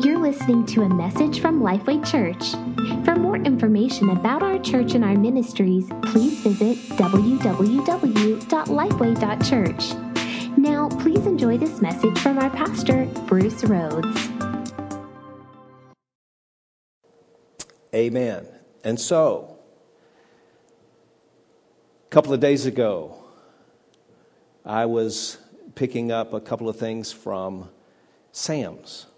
You're listening to a message from Lifeway Church. For more information about our church and our ministries, please visit www.lifeway.church. Now, please enjoy this message from our pastor, Bruce Rhodes. Amen. And so, a couple of days ago, I was picking up a couple of things from Sam's.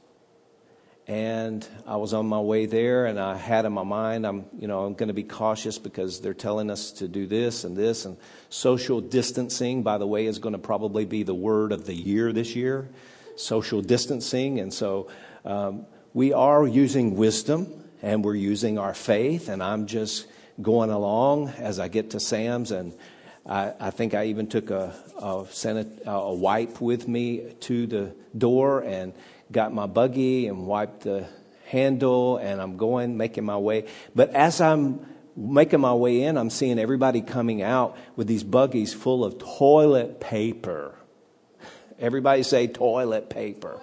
And I was on my way there, and I had in my mind, I'm, you know, I'm going to be cautious because they're telling us to do this and this, and social distancing, by the way, is going to probably be the word of the year this year, social distancing. And so um, we are using wisdom, and we're using our faith, and I'm just going along as I get to Sam's, and I, I think I even took a, a, a wipe with me to the door, and got my buggy and wiped the handle and I'm going, making my way. But as I'm making my way in, I'm seeing everybody coming out with these buggies full of toilet paper. Everybody say toilet paper.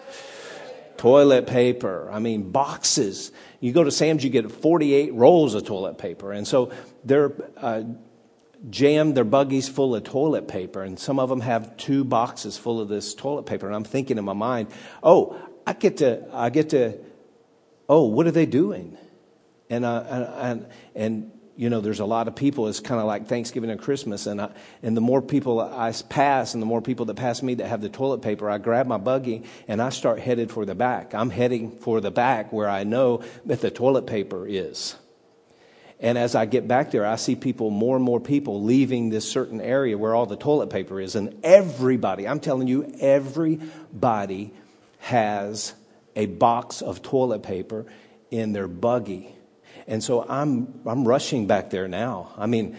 Toilet paper. I mean, boxes. You go to Sam's, you get 48 rolls of toilet paper. And so they're uh, jammed their buggies full of toilet paper. And some of them have two boxes full of this toilet paper. And I'm thinking in my mind, oh, I get to, I get to, oh, what are they doing? And, uh, and, and, you know, there's a lot of people. It's kind of like Thanksgiving and Christmas. And, I, and the more people I pass and the more people that pass me that have the toilet paper, I grab my buggy and I start headed for the back. I'm heading for the back where I know that the toilet paper is. And as I get back there, I see people, more and more people leaving this certain area where all the toilet paper is. And everybody, I'm telling you, everybody has a box of toilet paper in their buggy. And so I'm, I'm rushing back there now. I mean,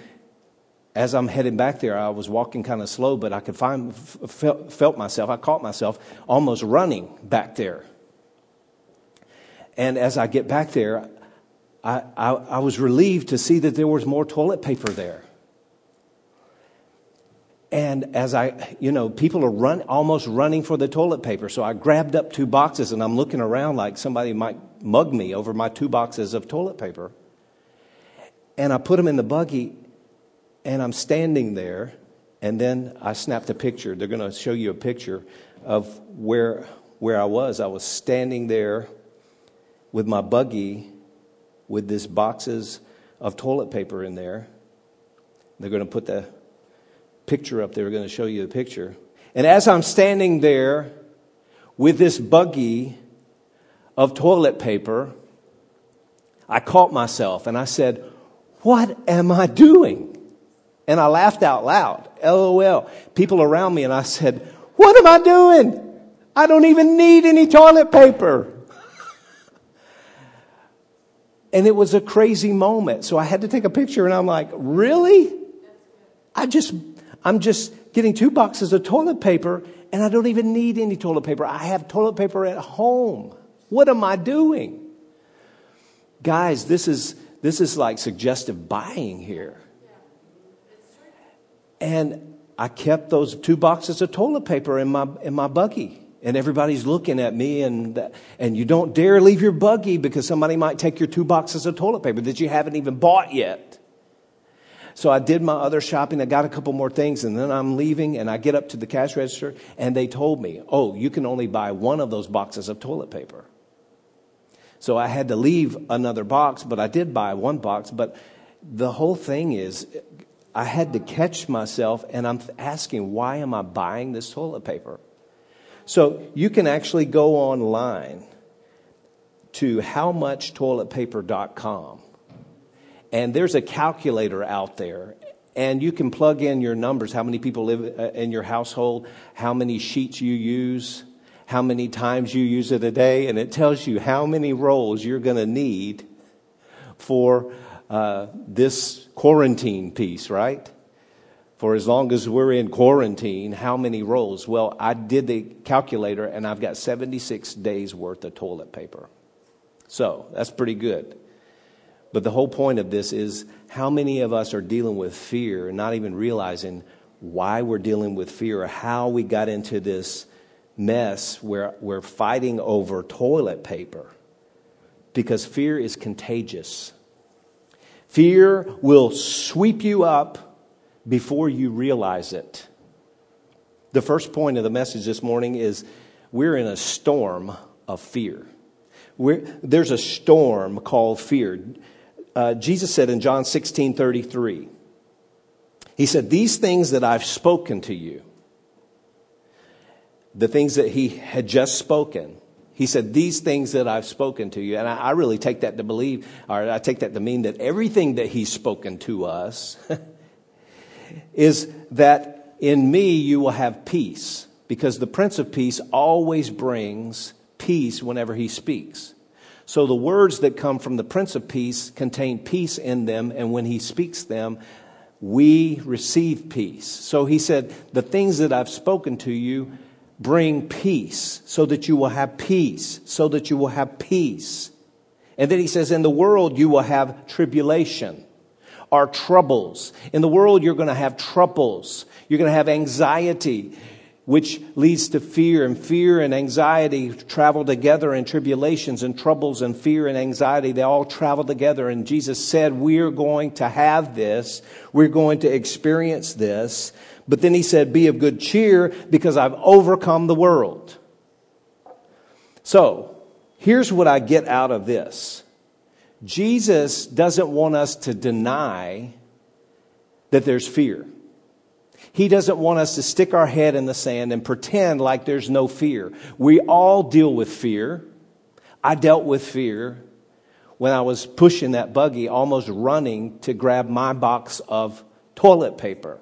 as I'm heading back there, I was walking kind of slow, but I could find, felt, felt myself, I caught myself almost running back there. And as I get back there, I, I, I was relieved to see that there was more toilet paper there. And as I, you know, people are run, almost running for the toilet paper. So I grabbed up two boxes and I'm looking around like somebody might mug me over my two boxes of toilet paper. And I put them in the buggy and I'm standing there. And then I snapped a picture. They're going to show you a picture of where, where I was. I was standing there with my buggy with these boxes of toilet paper in there. They're going to put the picture up there. We're going to show you the picture. And as I'm standing there with this buggy of toilet paper, I caught myself and I said, What am I doing? And I laughed out loud. LOL. People around me and I said, What am I doing? I don't even need any toilet paper. And it was a crazy moment. So I had to take a picture and I'm like, Really? I just I'm just getting two boxes of toilet paper and I don't even need any toilet paper. I have toilet paper at home. What am I doing? Guys, this is, this is like suggestive buying here. And I kept those two boxes of toilet paper in my, in my buggy. And everybody's looking at me, and, and you don't dare leave your buggy because somebody might take your two boxes of toilet paper that you haven't even bought yet. So I did my other shopping. I got a couple more things and then I'm leaving and I get up to the cash register and they told me, oh, you can only buy one of those boxes of toilet paper. So I had to leave another box, but I did buy one box. But the whole thing is, I had to catch myself and I'm asking, why am I buying this toilet paper? So you can actually go online to howmuchtoiletpaper.com and there's a calculator out there, and you can plug in your numbers how many people live uh, in your household, how many sheets you use, how many times you use it a day, and it tells you how many rolls you're going to need for uh, this quarantine piece, right? For as long as we're in quarantine, how many rolls? Well, I did the calculator and I've got 76 days worth of toilet paper. So that's pretty good. But the whole point of this is how many of us are dealing with fear and not even realizing why we're dealing with fear or how we got into this mess where we're fighting over toilet paper because fear is contagious. Fear will sweep you up before you realize it. The first point of the message this morning is we're in a storm of fear. We're, there's a storm called fear. Uh, Jesus said in John 16 33, He said, These things that I've spoken to you, the things that He had just spoken, He said, These things that I've spoken to you. And I, I really take that to believe, or I take that to mean that everything that He's spoken to us is that in me you will have peace because the Prince of Peace always brings peace whenever he speaks. So the words that come from the Prince of Peace contain peace in them, and when he speaks them, we receive peace. So he said, The things that I've spoken to you bring peace, so that you will have peace, so that you will have peace. And then he says, In the world you will have tribulation or troubles. In the world you're going to have troubles. You're going to have anxiety which leads to fear, and fear and anxiety travel together, and tribulations and troubles and fear and anxiety, they all travel together. And Jesus said, We're going to have this, we're going to experience this. But then he said, Be of good cheer because I've overcome the world. So, here's what I get out of this Jesus doesn't want us to deny that there's fear. He doesn't want us to stick our head in the sand and pretend like there's no fear. We all deal with fear. I dealt with fear when I was pushing that buggy, almost running to grab my box of toilet paper.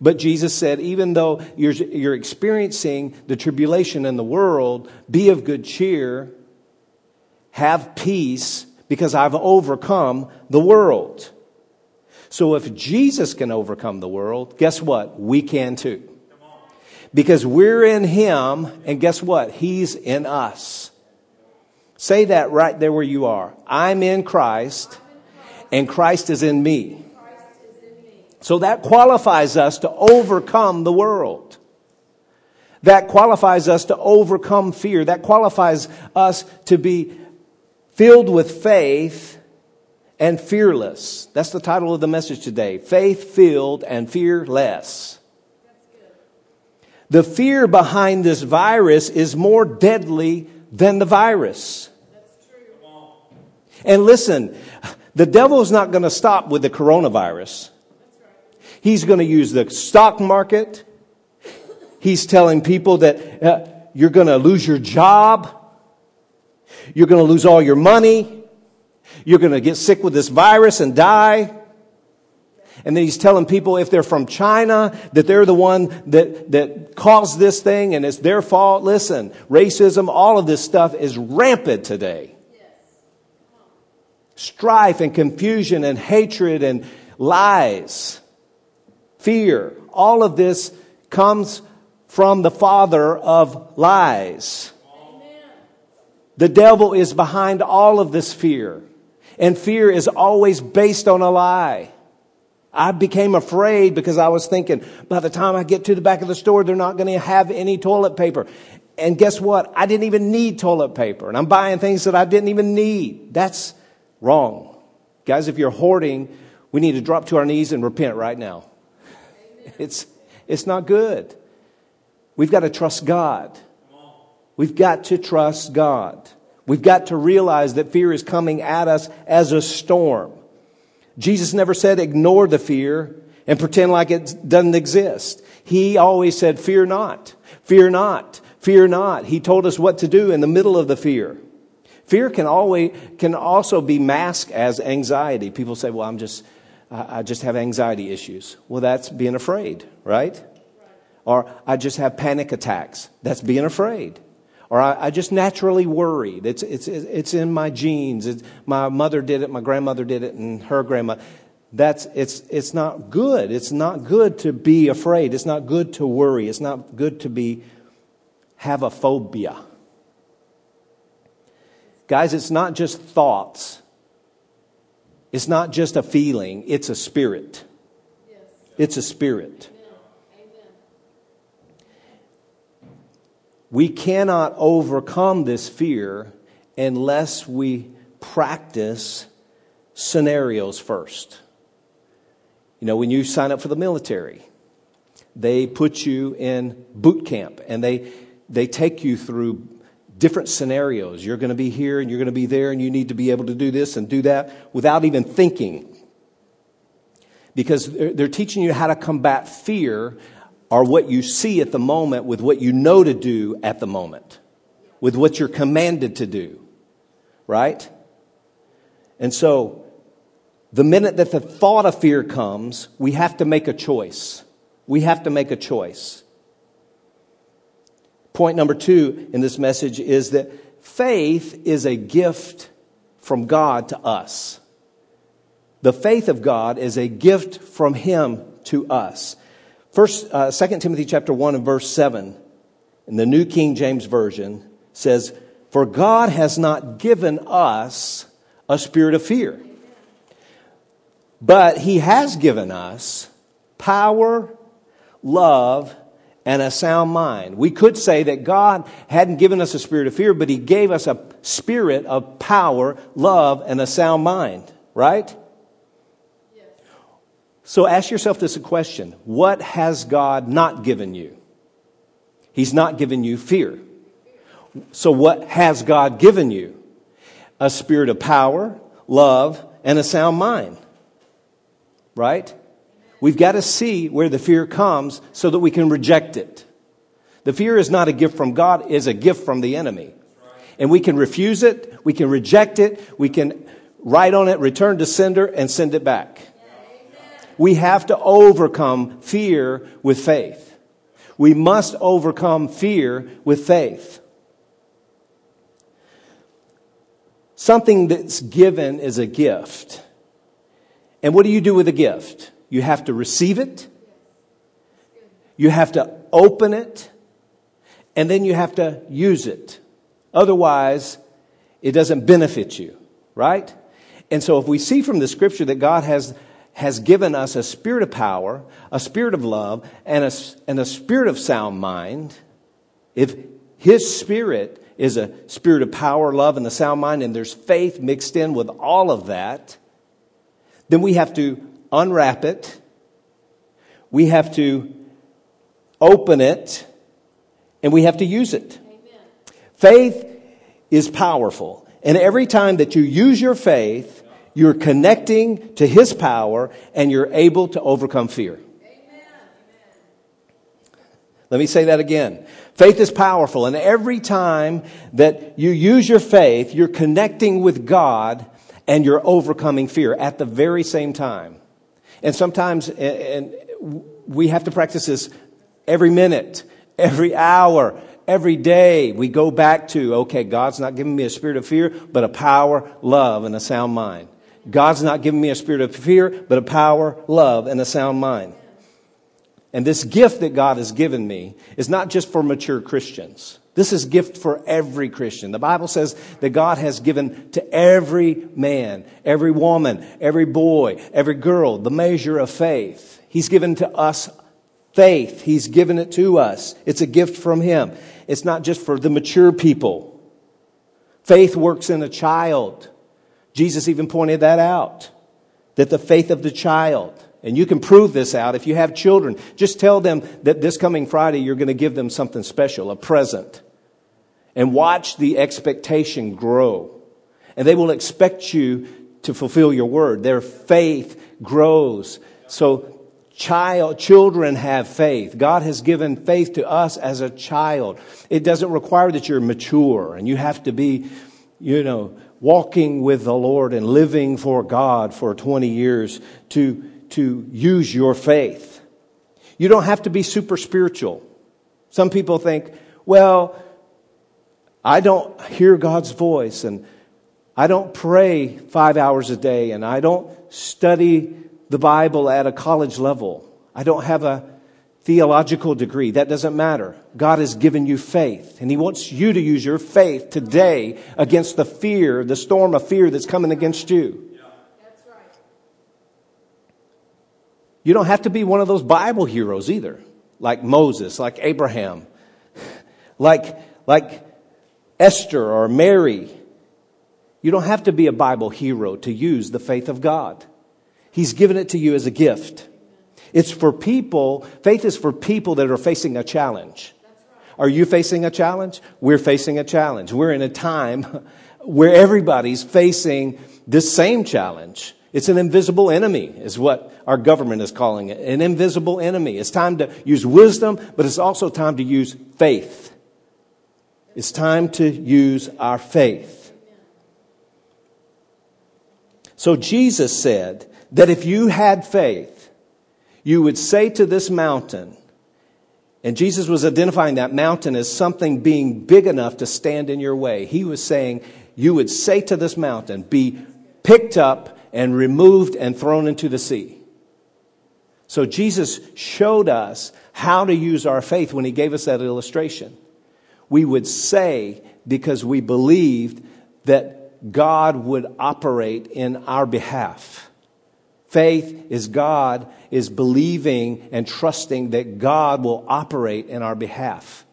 But Jesus said, even though you're, you're experiencing the tribulation in the world, be of good cheer, have peace, because I've overcome the world. So if Jesus can overcome the world, guess what? We can too. Because we're in Him, and guess what? He's in us. Say that right there where you are. I'm in Christ, and Christ is in me. So that qualifies us to overcome the world. That qualifies us to overcome fear. That qualifies us to be filled with faith and fearless. That's the title of the message today faith filled and fearless. The fear behind this virus is more deadly than the virus. And listen, the devil is not going to stop with the coronavirus. He's going to use the stock market. He's telling people that uh, you're going to lose your job. You're going to lose all your money. You're going to get sick with this virus and die. And then he's telling people if they're from China that they're the one that, that caused this thing and it's their fault. Listen, racism, all of this stuff is rampant today. Strife and confusion and hatred and lies, fear, all of this comes from the father of lies. The devil is behind all of this fear. And fear is always based on a lie. I became afraid because I was thinking, by the time I get to the back of the store, they're not going to have any toilet paper. And guess what? I didn't even need toilet paper. And I'm buying things that I didn't even need. That's wrong. Guys, if you're hoarding, we need to drop to our knees and repent right now. It's, it's not good. We've got to trust God. We've got to trust God. We've got to realize that fear is coming at us as a storm. Jesus never said ignore the fear and pretend like it doesn't exist. He always said, fear not, fear not, fear not. He told us what to do in the middle of the fear. Fear can always, can also be masked as anxiety. People say, well, I'm just, I just have anxiety issues. Well, that's being afraid, right? Or I just have panic attacks. That's being afraid or I, I, just naturally worry. It's, it's, it's in my genes. It's, my mother did it, my grandmother did it, and her grandma. That's, it's, it's not good. It's not good to be afraid. It's not good to worry. It's not good to be, have a phobia. Guys, it's not just thoughts. It's not just a feeling. It's a spirit. It's a spirit. We cannot overcome this fear unless we practice scenarios first. You know, when you sign up for the military, they put you in boot camp and they, they take you through different scenarios. You're going to be here and you're going to be there and you need to be able to do this and do that without even thinking. Because they're, teaching you how to combat fear or what you see at the moment with what you know to do at the moment, with what you're commanded to do. Right? And so, the minute that the thought of fear comes, we have to make a choice. We have to make a choice. Point number two in this message is that faith is a gift from God to us. The faith of God is a gift from Him to us. First, uh, 2 Timothy chapter 1 and verse 7 in the New King James Version says, For God has not given us a spirit of fear, but He has given us power, love, and a sound mind. We could say that God hadn't given us a spirit of fear, but He gave us a spirit of power, love, and a sound mind, right? So ask yourself this question What has God not given you? He's not given you fear. So, what has God given you? A spirit of power, love, and a sound mind. Right? We've got to see where the fear comes so that we can reject it. The fear is not a gift from God, it is a gift from the enemy. And we can refuse it, we can reject it, we can write on it, return to sender, and send it back. We have to overcome fear with faith. We must overcome fear with faith. Something that's given is a gift. And what do you do with a gift? You have to receive it, you have to open it, and then you have to use it. Otherwise, it doesn't benefit you, right? And so if we see from the scripture that God has has given us a spirit of power, a spirit of love, and a, and a spirit of sound mind, if His Spirit is a spirit of power, love, and a sound mind, and there's faith mixed in with all of that, then we have to unwrap it, we have to open it, and we have to use it. Amen. Faith is powerful. And every time that you use your faith, you're connecting to His power and you're able to overcome fear. Let me say that again. Faith is powerful, and every time that you use your faith, you're connecting with God and you're overcoming fear at the very same time. And sometimes, and we have to practice this every minute, every hour, every day. We go back to, okay, God's not giving me a spirit of fear, but a power, love, and a sound mind. God's not given me a spirit of fear, but a power, love, and a sound mind. And this gift that God has given me is not just for mature Christians. This is gift for every Christian. The Bible says that God has given to every man, every woman, every boy, every girl the measure of faith. He's given to us faith. He's given it to us. It's a gift from Him. It's not just for the mature people. Faith works in a child. Jesus even pointed that out that the faith of the child, and you can prove this out if you have children, just tell them that this coming Friday you're going to give them something special, a present, and watch the expectation grow. And they will expect you to fulfill your word. Their faith grows. So child, children have faith. God has given faith to us as a child. It doesn't require that you're mature and you have to be, you know, walking with the Lord and living for God for 20 years to, to use your faith. You don't have to be super spiritual. Some people think, well, I don't hear God's voice and I don't pray five hours a day and I don't study the Bible at a college level. I don't have a theological degree. That doesn't matter. God has given you faith, and He wants you to use your faith today against the fear, the storm of fear that's coming against you. You don't have to be one of those Bible heroes either, like Moses, like Abraham, like, like Esther or Mary. You don't have to be a Bible hero to use the faith of God. He's given it to you as a gift. It's for people, faith is for people that are facing a challenge. Are you facing a challenge? We're facing a challenge. We're in a time where everybody's facing this same challenge. It's an invisible enemy, is what our government is calling it. An invisible enemy. It's time to use wisdom, but it's also time to use faith. It's time to use our faith. So Jesus said that if you had faith, you would say to this mountain, and Jesus was identifying that mountain as something being big enough to stand in your way. He was saying, You would say to this mountain, Be picked up and removed and thrown into the sea. So Jesus showed us how to use our faith when he gave us that illustration. We would say, because we believed that God would operate in our behalf. Faith is God is believing and trusting that God will operate in our behalf.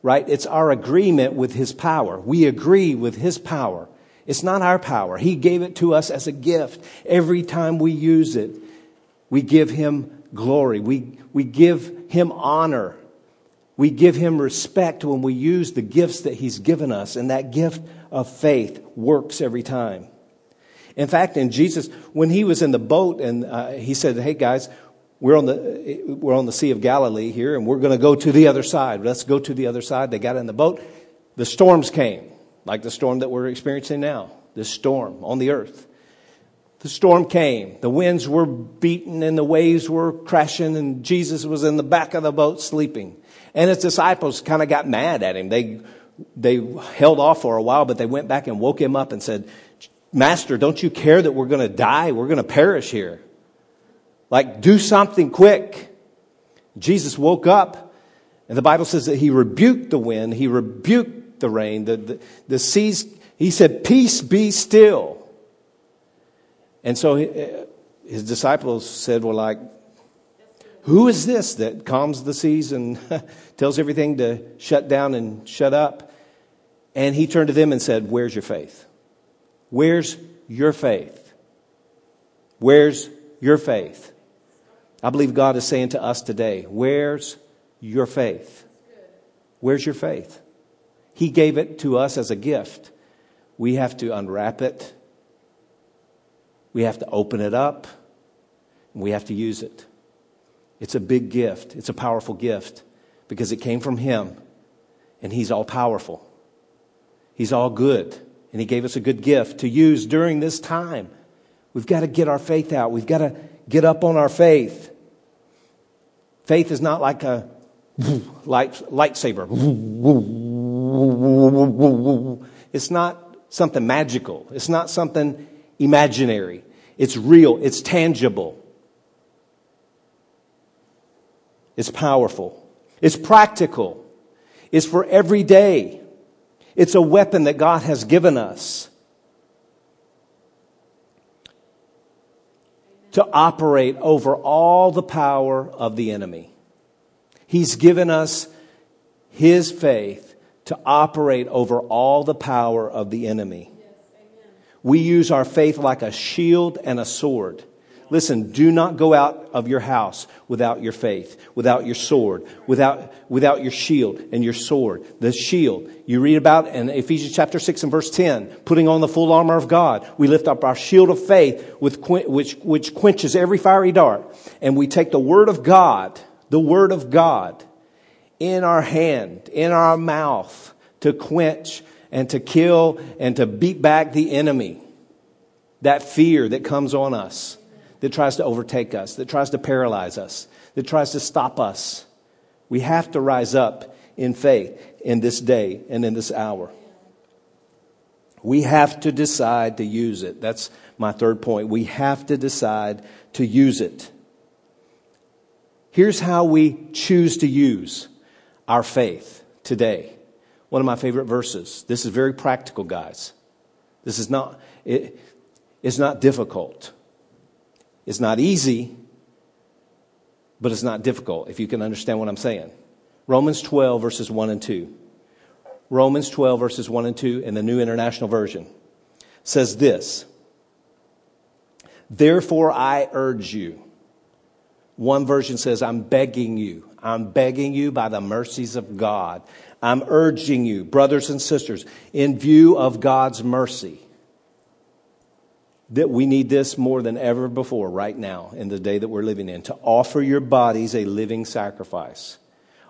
Right? It's our agreement with His power. We agree with His power. It's not our power. He gave it to us as a gift. Every time we use it, we give Him glory. We, we give Him honor. We give Him respect when we use the gifts that He's given us. And that gift of faith works every time. In fact, in Jesus, when he was in the boat and uh, he said, Hey guys, we're on, the, we're on the Sea of Galilee here and we're going to go to the other side. Let's go to the other side. They got in the boat. The storms came, like the storm that we're experiencing now, this storm on the earth. The storm came. The winds were beating and the waves were crashing and Jesus was in the back of the boat sleeping. And his disciples kind of got mad at him. They, they held off for a while, but they went back and woke him up and said, Master, don't you care that we're going to die? We're going to perish here. Like, do something quick. Jesus woke up, and the Bible says that he rebuked the wind, he rebuked the rain, the, the, the seas. He said, Peace be still. And so uh, his disciples said, Well, like, who is this that calms the seas and tells everything to shut down and shut up? And he turned to them and said, Where's your faith? Where's your faith? Where's your faith? I believe God is saying to us today, Where's your faith? Where's your faith? He gave it to us as a gift. We have to unwrap it, we have to open it up, and we have to use it. It's a big gift, it's a powerful gift because it came from Him, and He's all powerful, He's all good and He gave us a good gift to use during this time. We've got to get our faith out. We've got to get up on our faith. Faith is not like a light, lightsaber. It's not something magical. It's not something imaginary. It's real. It's tangible. It's powerful. It's practical. It's for every day. It's a weapon that God has given us to operate over all the power of the enemy. He's given us His faith to operate over all the power of the enemy. We use our faith like a shield and a sword. Listen, do not go out of your house without your faith, without your sword, without, without your shield and your sword. The shield, you read about in Ephesians chapter 6 and verse 10, putting on the full armor of God. We lift up our shield of faith, with, which, which quenches every fiery dart. And we take the word of God, the word of God, in our hand, in our mouth, to quench and to kill and to beat back the enemy. That fear that comes on us that tries to overtake us, that tries to paralyze us, that tries to stop us. We have to rise up in faith in this day and in this hour. We have to decide to use it. That's my third point. We have to decide to use it. Here's how we choose to use our faith today. One of my favorite verses. This is very practical, guys. This is not, it, it's not difficult. It's not easy, but it's not difficult, if you can understand what I'm saying. Romans 12, verses 1 and 2. Romans 12, verses 1 and 2 in the New International Version says this Therefore, I urge you. One version says, I'm begging you. I'm begging you by the mercies of God. I'm urging you, brothers and sisters, in view of God's mercy, that we need this more than ever before right now in the day that we're living in to offer your bodies a living sacrifice.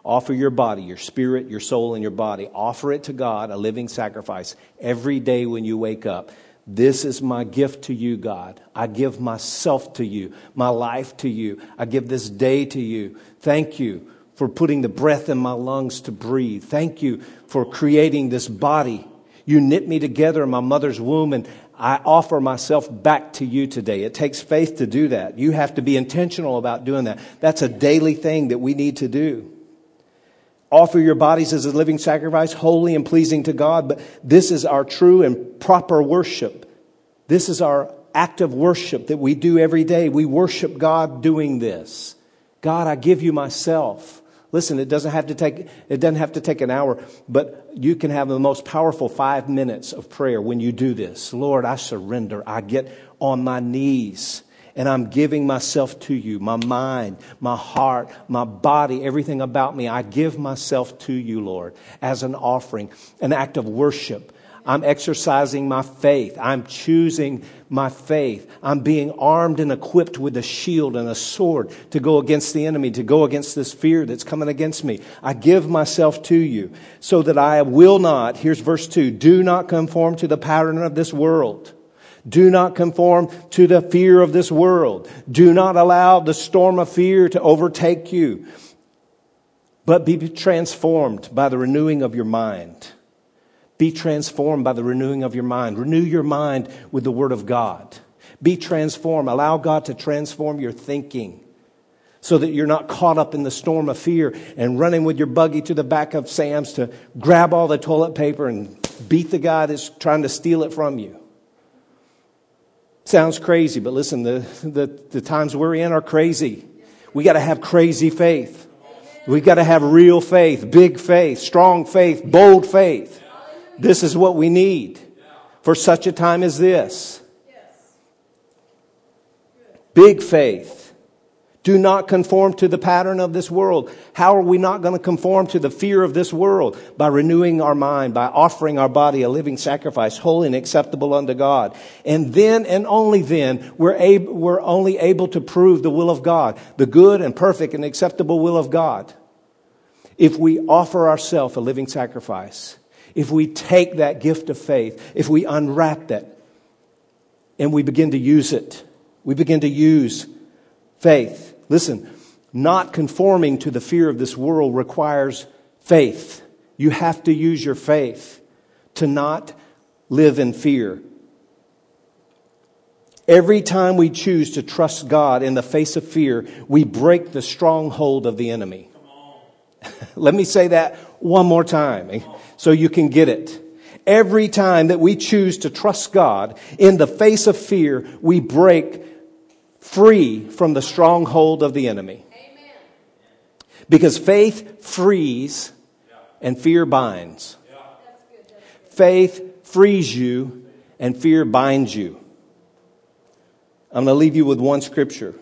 Offer your body, your spirit, your soul, and your body. Offer it to God, a living sacrifice, every day when you wake up. This is my gift to you, God. I give myself to you, my life to you. I give this day to you. Thank you for putting the breath in my lungs to breathe. Thank you for creating this body. You knit me together in my mother's womb, and I offer myself back to you today. It takes faith to do that. You have to be intentional about doing that. That's a daily thing that we need to do. Offer your bodies as a living sacrifice, holy and pleasing to God. But this is our true and proper worship. This is our act of worship that we do every day. We worship God doing this. God, I give you myself. Listen, it doesn't have to take, it doesn't have to take an hour, but you can have the most powerful five minutes of prayer when you do this. Lord, I surrender. I get on my knees and I'm giving myself to you my mind, my heart, my body, everything about me. I give myself to you, Lord, as an offering, an act of worship. I'm exercising my faith. I'm choosing my faith. I'm being armed and equipped with a shield and a sword to go against the enemy, to go against this fear that's coming against me. I give myself to you so that I will not, here's verse 2, do not conform to the pattern of this world do not conform to the fear of this world. Do not allow the storm of fear to overtake you, but be transformed by the renewing of your mind. Be transformed by the renewing of your mind. Renew your mind with the Word of God. Be transformed. Allow God to transform your thinking so that you're not caught up in the storm of fear and running with your buggy to the back of Sam's to grab all the toilet paper and beat the guy that's trying to steal it from you. Sounds crazy, but listen, the, the, the times we're in are crazy. We got to have crazy faith. We got to have real faith, big faith, strong faith, bold faith. This is what we need for such a time as this. Big faith. Do not conform to the pattern of this world. How are we not going to conform to the fear of this world? By renewing our mind, by offering our body a living sacrifice, holy and acceptable unto God. And then and only then we're, able, we're only able to prove the will of God, the good and perfect and acceptable will of God. If we offer ourselves a living sacrifice, if we take that gift of faith, if we unwrap that and we begin to use it, we begin to use faith Listen, not conforming to the fear of this world requires faith. You have to use your faith to not live in fear. Every time we choose to trust God in the face of fear, we break the stronghold of the enemy. Let me say that one more time so you can get it. Every time that we choose to trust God in the face of fear, we break free from the stronghold of the enemy. Amen. Because faith frees and fear binds. Faith frees you and fear binds you. I'm going to leave you with one scripture.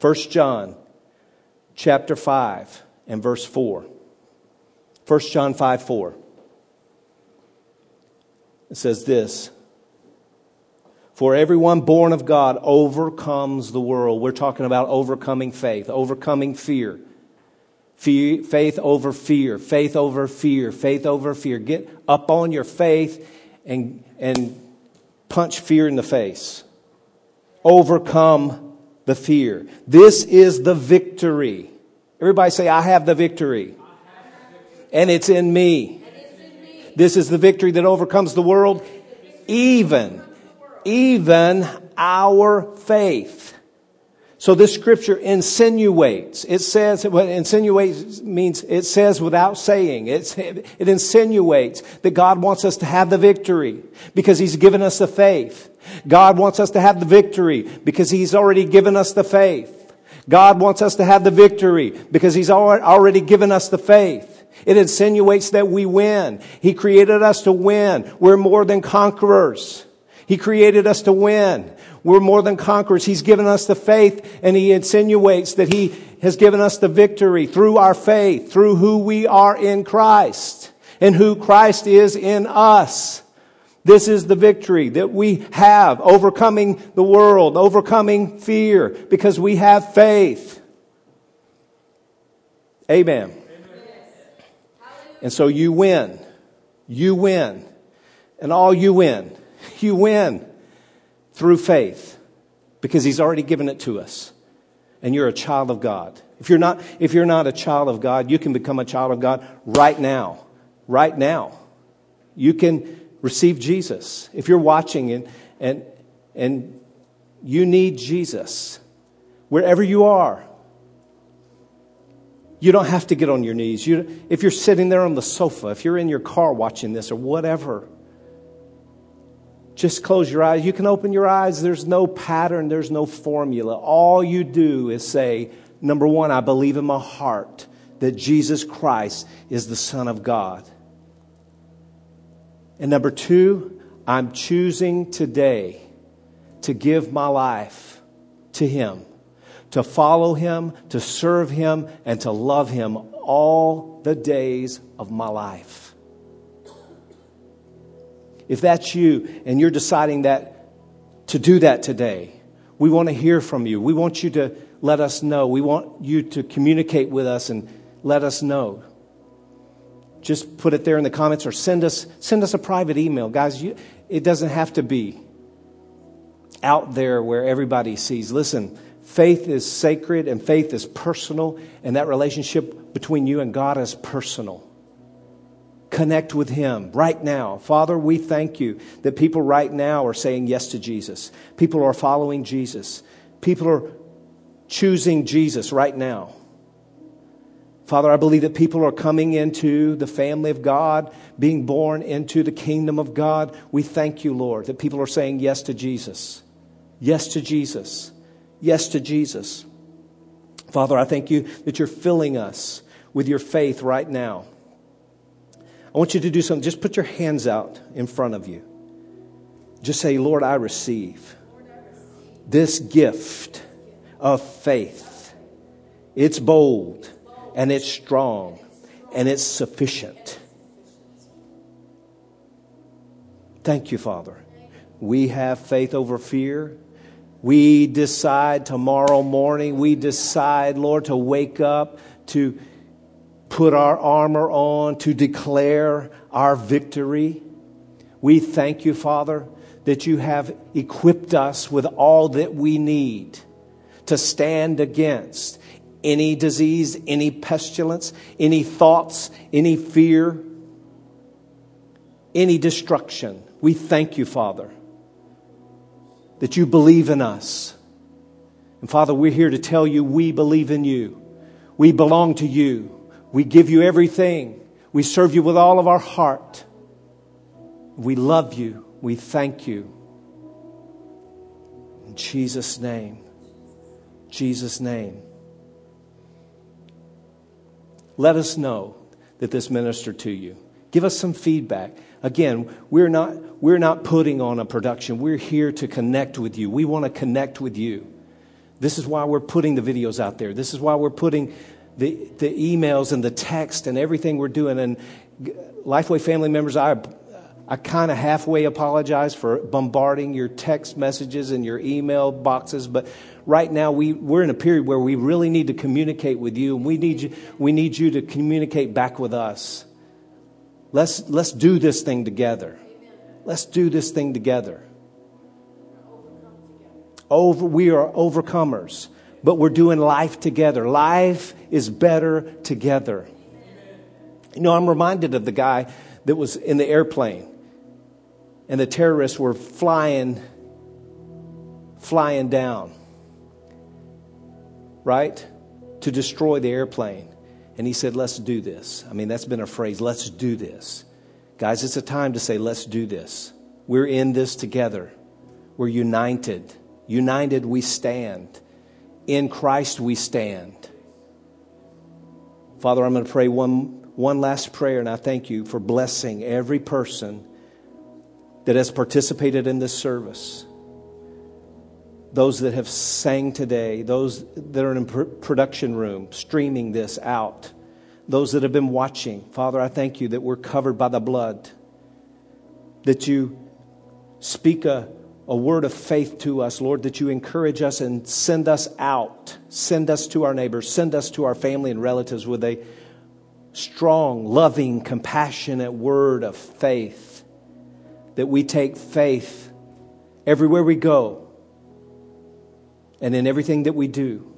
1 John chapter 5 and verse 4. 1 John 5 4. It says this for everyone born of God overcomes the world. We're talking about overcoming faith, overcoming fear. fear. Faith over fear, faith over fear, faith over fear. Get up on your faith and, and punch fear in the face. Overcome the fear. This is the victory. Everybody say, I have the victory. And it's in me. This is the victory that overcomes the world, even even our faith. So this scripture insinuates. It says, what insinuates means it says without saying. It's, it insinuates that God wants us to have the victory because He's given us the faith. God wants us to have the victory because He's already given us the faith. God wants us to have the victory because He's already given us the faith. It insinuates that we win. He created us to win. We're more than conquerors. He created us to win. We're more than conquerors. He's given us the faith and he insinuates that he has given us the victory through our faith, through who we are in Christ and who Christ is in us. This is the victory that we have overcoming the world, overcoming fear because we have faith. Amen. And so you win. You win. And all you win. You win through faith because he's already given it to us. And you're a child of God. If you're not, if you're not a child of God, you can become a child of God right now. Right now. You can receive Jesus. If you're watching and, and, and you need Jesus, wherever you are, you don't have to get on your knees. You, if you're sitting there on the sofa, if you're in your car watching this or whatever, just close your eyes. You can open your eyes. There's no pattern, there's no formula. All you do is say, number one, I believe in my heart that Jesus Christ is the Son of God. And number two, I'm choosing today to give my life to Him to follow him, to serve him, and to love him all the days of my life. If that's you and you're deciding that to do that today, we want to hear from you. We want you to let us know. We want you to communicate with us and let us know. Just put it there in the comments or send us send us a private email. Guys, you, it doesn't have to be out there where everybody sees. Listen, Faith is sacred and faith is personal, and that relationship between you and God is personal. Connect with Him right now. Father, we thank you that people right now are saying yes to Jesus. People are following Jesus. People are choosing Jesus right now. Father, I believe that people are coming into the family of God, being born into the kingdom of God. We thank you, Lord, that people are saying yes to Jesus. Yes to Jesus yes to Jesus. Father, I thank you that you're filling us with your faith right now. I want you to do something. Just put your hands out in front of you. Just say, Lord, I receive this gift of faith. It's bold and it's strong and it's sufficient. Thank you, Father. We have faith over fear. We decide tomorrow morning, we decide, Lord, to wake up, to put our armor on, to declare our victory. We thank you, Father, that you have equipped us with all that we need to stand against any disease, any pestilence, any thoughts, any fear, any destruction. We thank you, Father that you believe in us. And Father, we're here to tell you we believe in you. We belong to you. We give you everything. We serve you with all of our heart. We love you. We thank you. In Jesus' name. Jesus' name. Let us know that this ministered to you. Give us some feedback. Again, we're not, we're not putting on a production. We're here to connect with you. We want to connect with you. This is why we're putting the videos out there. This is why we're putting the, the emails and the text and everything we're doing. And Lifeway family members, I, I kind of halfway apologize for bombarding your text messages and your email boxes, but right now we, we're in a period where we really need to communicate with you, and we need you, we need you to communicate back with us. Let's, let's do this thing together. Let's do this thing together. Over, we are overcomers, but we're doing life together. Life is better together. You know, I'm reminded of the guy that was in the airplane, and the terrorists were flying, flying down, right, to destroy the airplane. And he said, Let's do this. I mean, that's been a phrase, let's do this. Guys, it's a time to say, Let's do this. We're in this together. We're united. United, we stand. In Christ we stand. Father, I'm going to pray one, one last prayer, and I thank you for blessing every person that has participated in this service. Those that have sang today, those that are in production room streaming this out, those that have been watching. Father, I thank you that we're covered by the blood, that you speak a a word of faith to us, Lord, that you encourage us and send us out, send us to our neighbors, send us to our family and relatives with a strong, loving, compassionate word of faith. That we take faith everywhere we go and in everything that we do.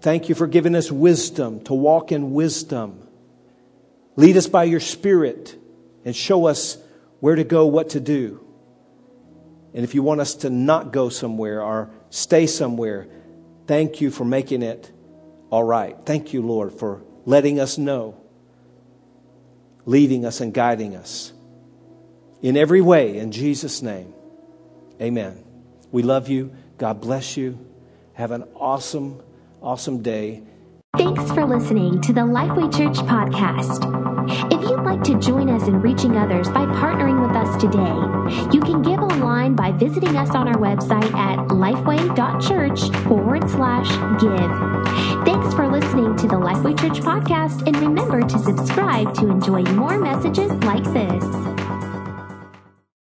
Thank you for giving us wisdom to walk in wisdom. Lead us by your Spirit and show us where to go, what to do. And if you want us to not go somewhere or stay somewhere, thank you for making it all right. Thank you, Lord, for letting us know, leading us and guiding us in every way. In Jesus' name, amen. We love you. God bless you. Have an awesome, awesome day. Thanks for listening to the Lifeway Church podcast. If you'd like to join us in reaching others by partnering with us today, you can give online by visiting us on our website at lifeway.church forward slash give. Thanks for listening to the Lifeway Church podcast, and remember to subscribe to enjoy more messages like this.